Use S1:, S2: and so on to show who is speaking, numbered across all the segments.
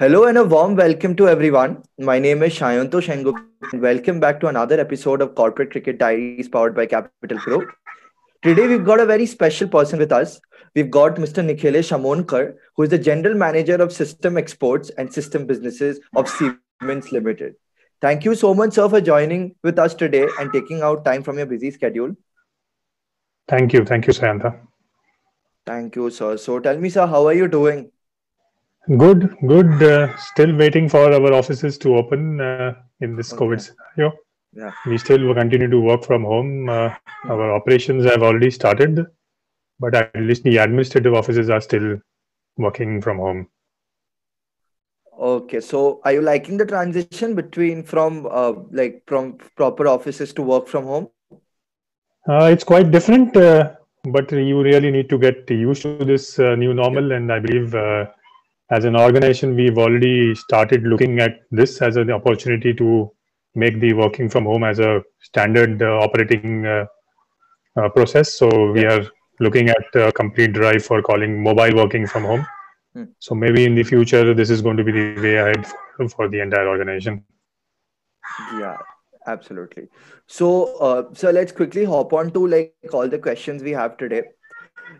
S1: Hello and a warm welcome to everyone. My name is Shayanto Shengu and welcome back to another episode of Corporate Cricket Diaries powered by Capital Group. Today we've got a very special person with us. We've got Mr. Nikhilesh Amonkar, who is the General Manager of System Exports and System Businesses of Siemens Limited. Thank you so much, sir, for joining with us today and taking out time from your busy schedule.
S2: Thank you. Thank you, Sayanta.
S1: Thank you, sir. So tell me, sir, how are you doing?
S2: Good, good. Uh, still waiting for our offices to open uh, in this okay. COVID scenario.
S1: Yeah.
S2: We still continue to work from home. Uh. Our operations have already started, but at least the administrative offices are still working from home.
S1: Okay, so are you liking the transition between from uh, like from proper offices to work from home?
S2: Uh, it's quite different, uh, but you really need to get used to this uh, new normal, and I believe uh, as an organization, we've already started looking at this as an opportunity to make the working from home as a standard uh, operating uh, uh, process. So we are looking at a complete drive for calling mobile working from home. Hmm. So maybe in the future, this is going to be the way ahead for, for the entire organization.
S1: Yeah, absolutely. So, uh, so let's quickly hop on to like all the questions we have today.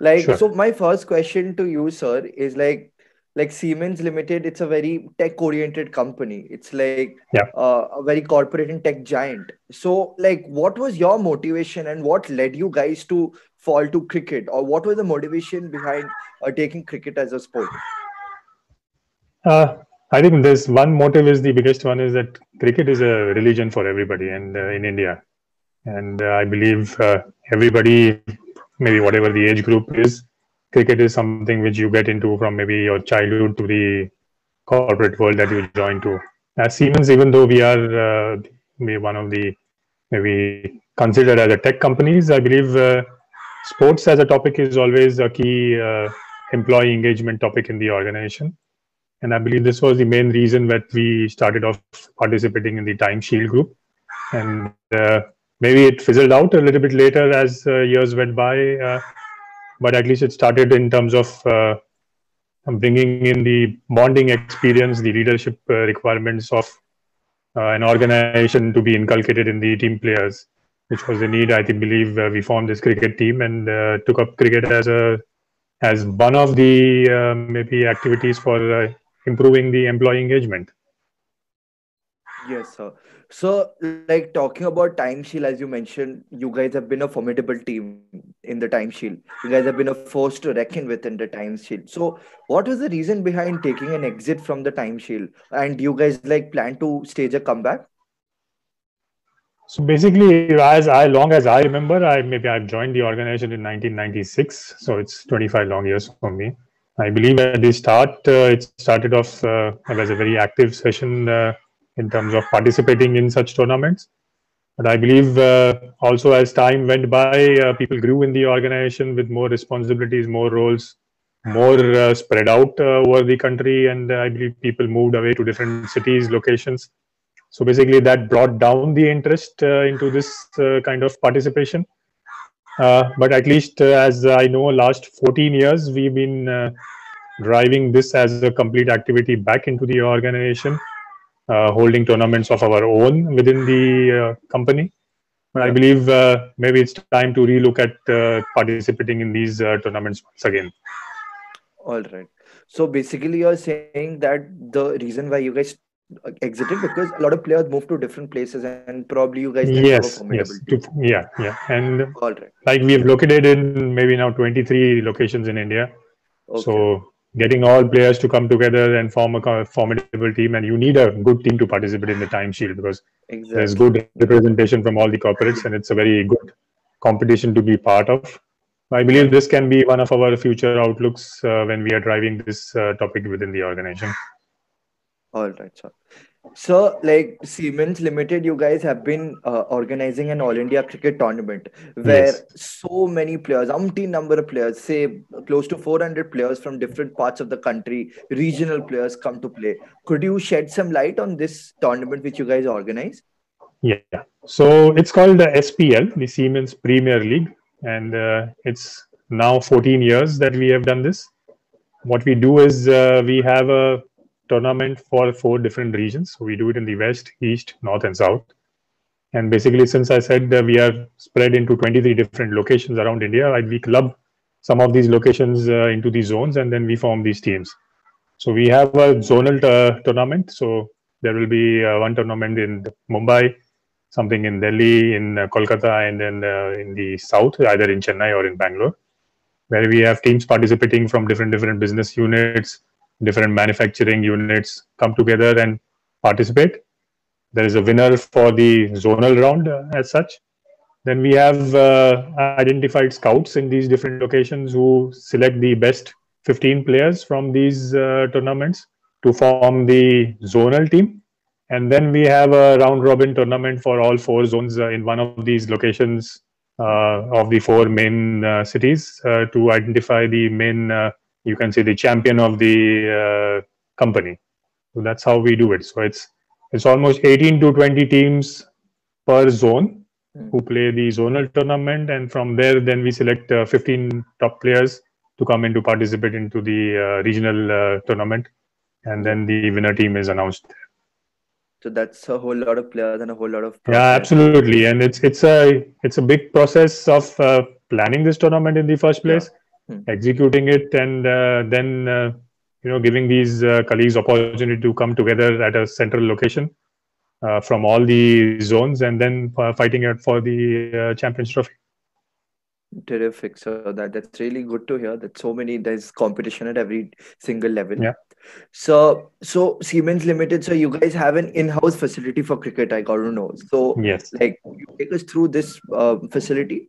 S1: Like, sure. so my first question to you, sir, is like, like Siemens Limited, it's a very tech oriented company. It's like
S2: yeah.
S1: uh, a very corporate and tech giant. So, like, what was your motivation and what led you guys to fall to cricket, or what was the motivation behind uh, taking cricket as a sport?
S2: Uh, I think there's one motive is the biggest one is that cricket is a religion for everybody, and uh, in India, and uh, I believe uh, everybody, maybe whatever the age group is, cricket is something which you get into from maybe your childhood to the corporate world that you join to. As Siemens, even though we are uh, one of the maybe considered as a tech companies, I believe uh, sports as a topic is always a key uh, employee engagement topic in the organization. And I believe this was the main reason that we started off participating in the Times Shield group. And uh, maybe it fizzled out a little bit later as uh, years went by uh, but at least it started in terms of uh, bringing in the bonding experience, the leadership uh, requirements of uh, an organization to be inculcated in the team players, which was the need. I think believe uh, we formed this cricket team and uh, took up cricket as a as one of the uh, maybe activities for improving the employee engagement.
S1: Yes, sir. So, like talking about Times Shield, as you mentioned, you guys have been a formidable team in the Times Shield. You guys have been a force to reckon with in the Times Shield. So, what was the reason behind taking an exit from the Times Shield? And you guys like plan to stage a comeback?
S2: So basically, as I long as I remember, I maybe I've joined the organization in 1996. So it's 25 long years for me. I believe at the start, uh, it started off uh, as a very active session. Uh, in terms of participating in such tournaments. But I believe uh, also as time went by, uh, people grew in the organization with more responsibilities, more roles, more uh, spread out uh, over the country. And I believe people moved away to different cities, locations. So basically, that brought down the interest uh, into this uh, kind of participation. but at least, as I know, last 14 years, we've been driving this as a complete activity back into the organization uh, holding tournaments of our own within the uh, company. But I believe uh, maybe it's time to relook at participating in these tournaments once again.
S1: All right. So basically, you're saying that the reason why you guys exited because a lot of players moved to different places and probably you guys
S2: yes yes yeah yeah and all right like we have located in maybe now 23 locations in india okay. so getting all players to come together and form a formidable team and you need a good team to participate in the times shield because exactly. there's good representation from all the corporates and it's a very good competition to be part of. I believe this can be one of our future outlooks uh, when we are driving this uh, topic within the organization.
S1: All right sir so, like Siemens Limited, you guys have been uh, organizing an All India cricket tournament where yes. so many players, umpteen number of players, say close to 400 players from different parts of the country, regional players come to play. Could you shed some light on this tournament which you guys organize?
S2: Yeah. So, it's called the SPL, the Siemens Premier League, and uh, it's now 14 years that we have done this. What we do is uh, we have a tournament for four different regions. So we do it in the west, east, north, and south. And basically, since I said that we are spread into 23 different locations around India, we club some of these locations uh, into these zones and then we form these teams. So we have a zonal uh, tournament. So there will be uh, one tournament in Mumbai, something in Delhi, in uh, Kolkata, and then uh, in the south, either in Chennai or in Bangalore, where we have teams participating from different different business units, different manufacturing units come together and participate. There is a winner for the zonal round uh, as such. Then we have uh, identified scouts in these different locations who select the best 15 players from these uh, tournaments to form the zonal team. And then we have a round robin tournament for all four zones uh, in one of these locations uh, of the four main uh, cities to identify the main you can say the champion of the uh, company. So that's how we do it. So it's it's almost 18 to 20 teams per zone mm. who play the zonal tournament, and from there then we select uh, 15 top players to come in to participate into the uh, regional uh, tournament, and then the winner team is announced.
S1: So that's a whole lot of players and a whole lot of
S2: process. yeah, absolutely, and it's it's a it's a big process of uh, planning this tournament in the first place. Yeah hmm. executing it, and uh, then uh, you know giving these uh, colleagues opportunity to come together at a central location from all the zones, and then fighting it for the Champions Trophy.
S1: Terrific so that that's really good to hear that so many there's competition at every single level.
S2: Yeah.
S1: So so siemens limited so you guys have an in-house facility for cricket i got to know. So
S2: yes.
S1: like you take us through this uh, facility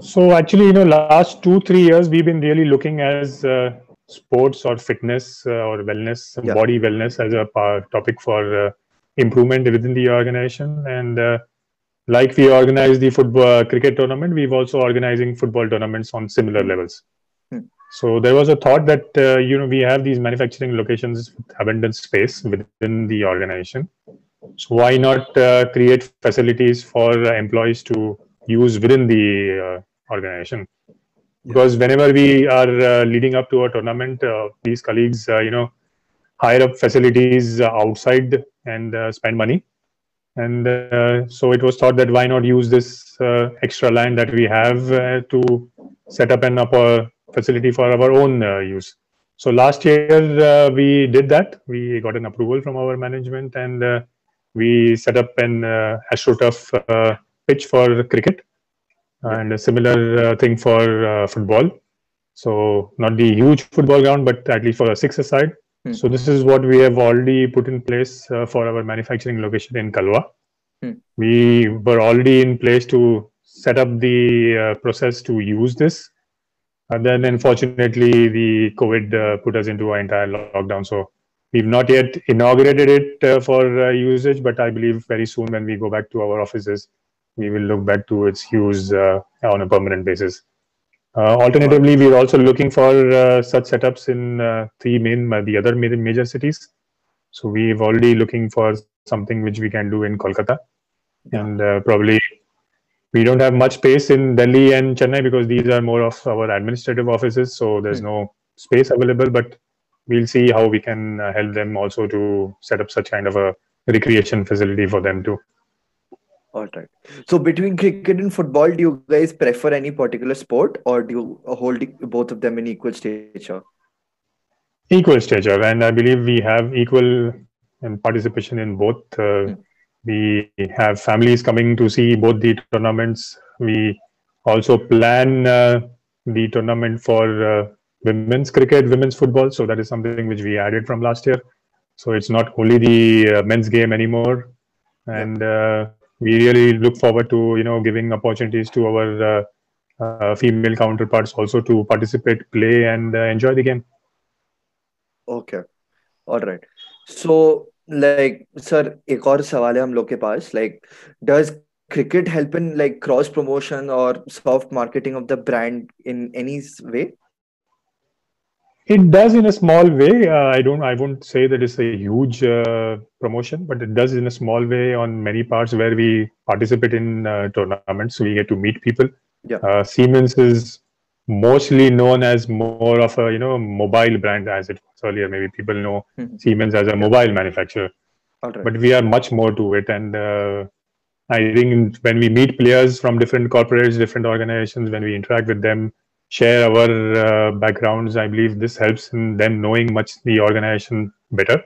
S2: so actually, you know, last two three years we've been really looking as uh, sports or fitness uh, or wellness, yeah. body wellness as a topic for uh, improvement within the organization. And uh, like we organize the football cricket tournament, we've also organizing football tournaments on similar levels. Hmm. So there was a thought that uh, you know we have these manufacturing locations with abundant space within the organization. So why not uh, create facilities for employees to use within the organization. Because whenever we are uh, leading up to a tournament uh, these colleagues uh, you know hire up facilities uh, outside and uh, spend money. And uh, so it was thought that why not use this extra land that we have to set up an upper facility for our own use. So last year we did that. We got an approval from our management and we set up an uh, astroturf pitch for cricket and a similar uh, thing for uh, football. So not the huge football ground, but at least for a six side. Hmm. So this is what we have already put in place uh, for our manufacturing location in Kalwa. Hmm. We were already in place to set up the uh, process to use this. And then unfortunately, the COVID uh, put us into an entire lockdown. So we've not yet inaugurated it uh, for usage, but I believe very soon when we go back to our offices, we will look back to its use uh, on a permanent basis. Uh, alternatively, we're also looking for uh, such setups in three main, the other major cities. So we've already looking for something which we can do in Kolkata, and probably we don't have much space in Delhi and Chennai because these are more of our administrative offices. So there's mm. no space available, but we'll see how we can uh, help them also to set up such kind of a recreation facility for them too.
S1: All right. So between cricket and football, do you guys prefer any particular sport, or do you hold both of them in equal stature?
S2: Equal stature, and I believe we have equal participation in both. Uh, mm. We have families coming to see both the tournaments. We also plan uh, the tournament for uh, women's cricket, women's football. So that is something which we added from last year. So it's not only the uh, men's game anymore, and Uh, we really look forward to you know giving opportunities to our uh, uh, female counterparts also to participate play and uh, enjoy the game
S1: okay all right so like sir एक और सवाल है हम लोग के पास like does cricket help in like cross promotion or soft marketing of the brand in any way
S2: It does in a small way. Uh, I don't. I won't say that it's a huge uh, promotion, but it does in a small way on many parts where we participate in uh, tournaments. So we get to meet people.
S1: Yeah.
S2: Uh, Siemens is mostly known as more of a you know mobile brand as it was earlier. Maybe people know mm-hmm. Siemens as a mobile manufacturer, right. but we are much more to it. And uh, I think when we meet players from different corporates, different organizations, when we interact with them, share our uh, backgrounds, I believe this helps in them knowing much the organization better,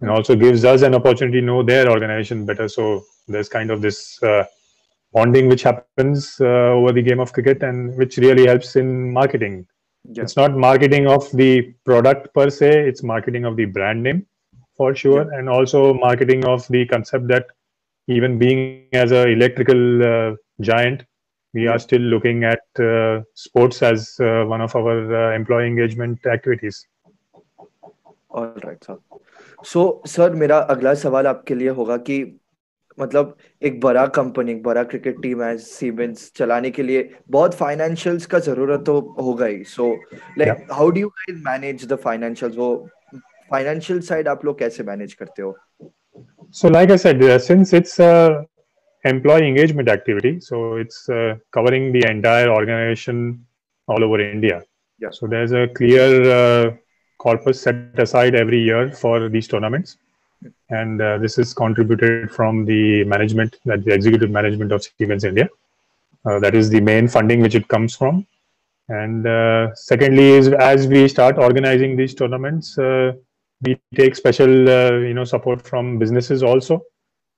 S2: and also gives us an opportunity to know their organization better. So there's kind of this uh, bonding which happens uh, over the game of cricket and which really helps in marketing. Yeah. It's not marketing of the product per se; it's marketing of the brand name for sure, yeah. and also marketing of the concept that even being as a electrical uh, giant, we are still looking at uh, sports as uh, one of our uh, employee engagement activities.
S1: All right, sir. So, sir, मेरा अगला सवाल आपके लिए होगा कि मतलब एक बड़ा कंपनी एक बड़ा क्रिकेट टीम है सीमेंस चलाने के लिए बहुत फाइनेंशियल्स का ज़रूरत तो होगा ही so like how do you guys manage the financials वो फाइनेंशियल साइड आप लोग कैसे मैनेज करते हो
S2: So, like I said, uh, since it's a employee engagement activity, so it's uh, covering the entire organization all over India. Yeah. So there's a clear uh, corpus set aside every year for these tournaments, and uh, this is contributed from the management, that the executive management of Siemens India. Uh, that is the main funding which it comes from. And uh, secondly, is as we start organizing these tournaments we take special uh, you know support from businesses also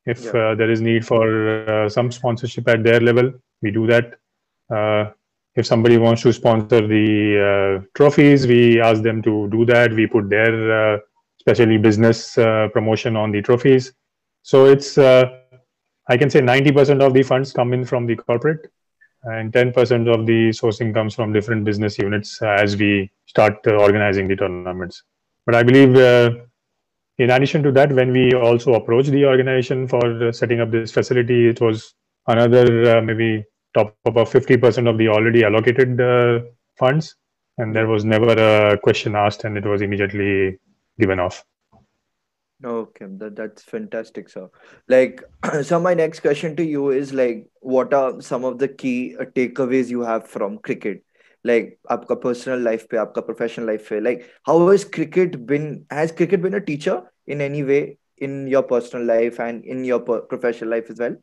S2: if yeah. uh, there is need for uh, some sponsorship at their level we do that. Uh, if somebody wants to sponsor the uh, trophies we ask them to do that. We put their uh, especially business promotion on the trophies. So it's i can say 90% of the funds come in from the corporate and 10% of the sourcing comes from different business units as we start organizing the tournaments. But I believe, uh, in addition to that, when we also approached the organization for setting up this facility, it was another uh, maybe top about 50% of the already allocated uh, funds. And there was never a question asked, and it was immediately given off.
S1: Okay, that, that's fantastic, sir. Like, so my next question to you is like, what are some of the key takeaways you have from cricket? like आपका personal life पे आपका professional life पे like how has cricket been has cricket been a teacher in any way in your personal life and in your professional life as well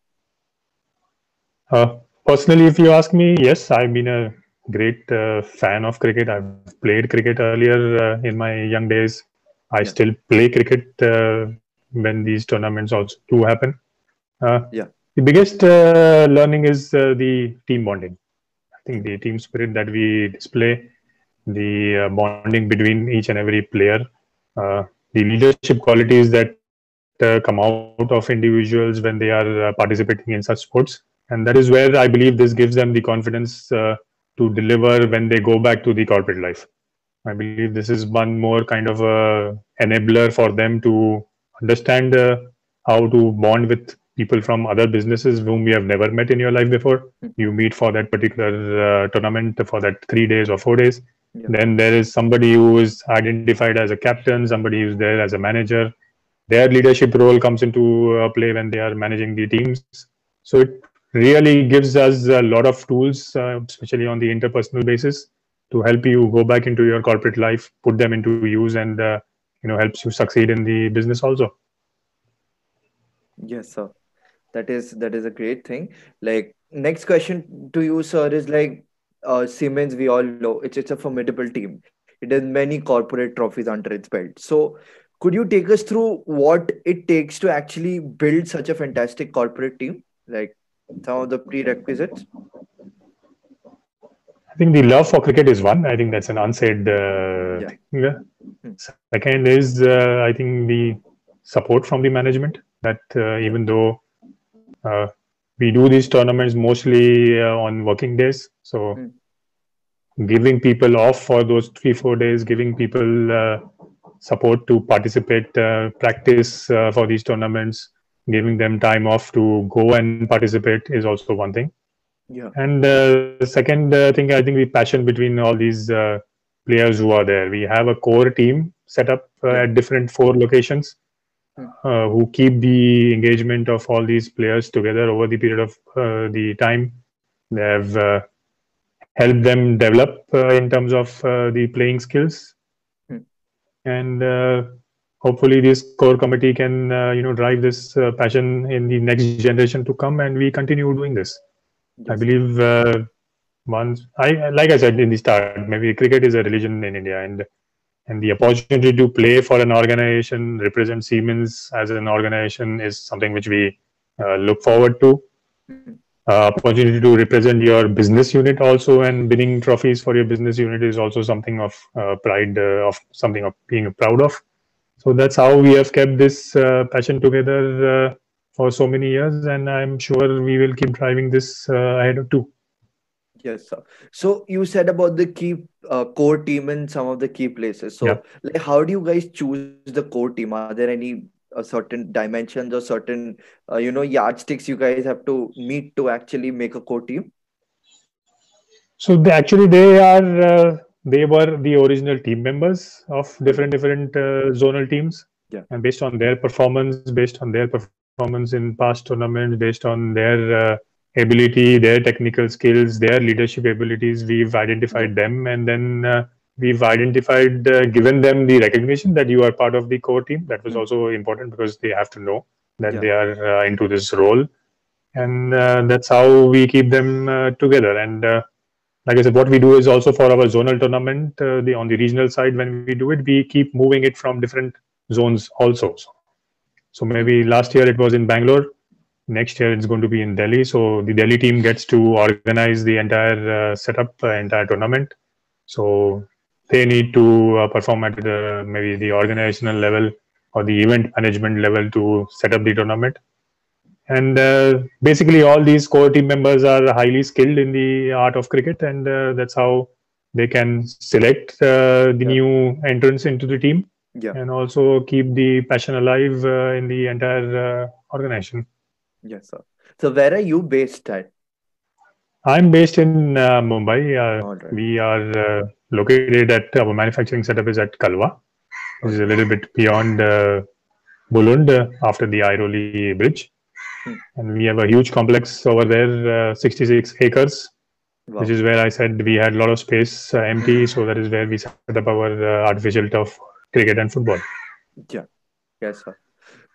S2: uh, personally if you ask me yes i've been a great uh, fan of cricket i've played cricket earlier uh, in my young days i yeah. still play cricket uh, when these tournaments also do happen uh, yeah the biggest uh, learning is the team bonding think the team spirit that we display, the uh, bonding between each and every player, uh, the leadership qualities that uh, come out of individuals when they are uh, participating in such sports. And that is where I believe this gives them the confidence uh, to deliver when they go back to the corporate life. I believe this is one more kind of enabler for them to understand how to bond with people from other businesses whom you have never met in your life before. You meet for that particular uh, tournament for that three days or four days. Yeah. Then there is somebody who is identified as a captain, somebody who's there as a manager. Their leadership role comes into uh, play when they are managing the teams. So it really gives us a lot of tools, uh, especially on the interpersonal basis, to help you go back into your corporate life, put them into use, and uh, you know helps you succeed in the business also.
S1: Yes, sir that is that is a great thing like next question to you sir is like uh, siemens we all know it's it's a formidable team it has many corporate trophies under its belt so could you take us through what it takes to actually build such a fantastic corporate team like some of the prerequisites
S2: I think the love for cricket is one. I think that's an unsaid uh, yeah. thing. Hmm. Second is, uh, I think the support from the management. That uh, even though uh, we do these tournaments mostly uh, on working days. So mm. giving people off for those three, four days, giving people uh, support to participate, uh, practice uh, for these tournaments, giving them time off to go and participate is also one thing. Yeah. And uh, the second thing, I think the passion between all these players who are there. We have a core team set up at different four locations. Uh, who keep the engagement of all these players together over the period of uh, the time. They have uh, help them develop uh, in terms of uh, the playing skills hmm. and uh, hopefully this core committee can you know drive this passion in the next generation to come and we continue doing this yes. i believe once i like i said in the start maybe cricket is a religion in india and and the opportunity to play for an organization represent siemens as an organization is something which we uh, look forward to. Mm-hmm. Uh, opportunity to represent your business unit also and winning trophies for your business unit is also something of uh, pride uh, of something of being proud of. So that's how we have kept this uh, passion together uh, for so many years. And i'm sure we will keep driving this uh, ahead of too
S1: yes sir so you said about the key core team in some of the key places. So like how do you guys choose the core team? Are there any a certain dimensions or certain uh, you know yardsticks you guys have to meet to actually make a core team?
S2: So they actually they are uh, they were the original team members of different different uh, zonal teams.
S1: Yeah.
S2: And based on their performance based on their performance in past tournaments based on their uh, ability their technical skills their leadership abilities we've identified them and then uh, we've identified uh, given them the recognition that you are part of the core team. That was mm. also important because they have to know that yeah. they are uh, into this role. And uh, that's how we keep them uh, together. And uh, like i said what we do is also for our zonal tournament uh, the on the regional side when we do it we keep moving it from different zones also. So maybe last year it was in bangalore next year it's going to be in delhi so the delhi team gets to organize the entire setup entire tournament so they need to uh, perform at the maybe the organizational level or the event management level to set up the tournament and uh, basically all these core team members are highly skilled in the art of cricket and uh, that's how they can select uh, the yeah. new entrants into the team
S1: yeah.
S2: and also keep the passion alive uh, in the entire uh, organization
S1: yes sir so where are you based at
S2: i'm based in mumbai right. we are located at our manufacturing setup is at Kalwa, which is a little bit beyond uh, Mulund uh, after the Airoli bridge. Hmm. And we have a huge complex over there, uh, 66 acres, wow. which is where I said we had a lot of space uh, empty. So that is where we set up our uh, artificial turf cricket and football.
S1: Yeah. Yes, sir.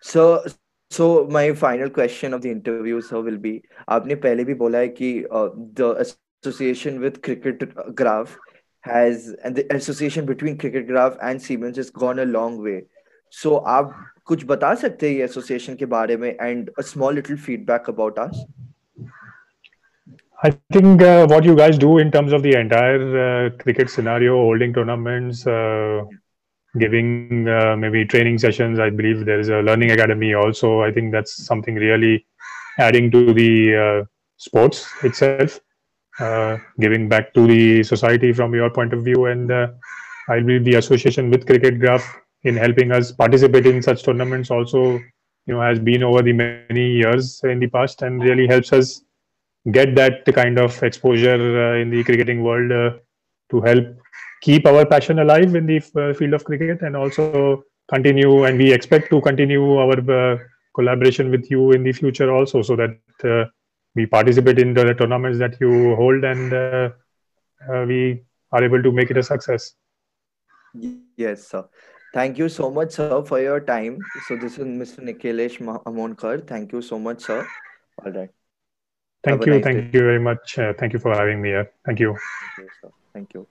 S1: So, so my final question of the interview sir will be आपने पहले भी बोला है कि the association with cricket graph has and the association between cricket graph and Siemens is gone a long way सो आप कुछ बता सकते हैं ये एसोसिएशन के बारे में and a small little feedback about us
S2: I think uh, what you guys do in terms of the entire uh, cricket scenario, holding tournaments, uh, giving uh, maybe training sessions. I believe there is a learning academy also. I think that's something really adding to the uh, sports itself. Uh, giving back to the society from your point of view. And uh, I believe the association with Cricket Graph in helping us participate in such tournaments also, you know, has been over the many years in the past and really helps us get that kind of exposure uh, in the cricketing world uh, to help keep our passion alive in the uh, field of cricket and also continue and we expect to continue our uh, collaboration with you in the future also so that we participate in the tournaments that you hold and uh, uh, we are able to make it a success.
S1: Yes sir. Thank you so much sir for your time. So this is mr nikhilesh amonkar thank you so much sir. All right.
S2: Thank Have you nice thank day. you very much. Uh, thank you for having me here. Thank you.
S1: Thank you, sir. thank you.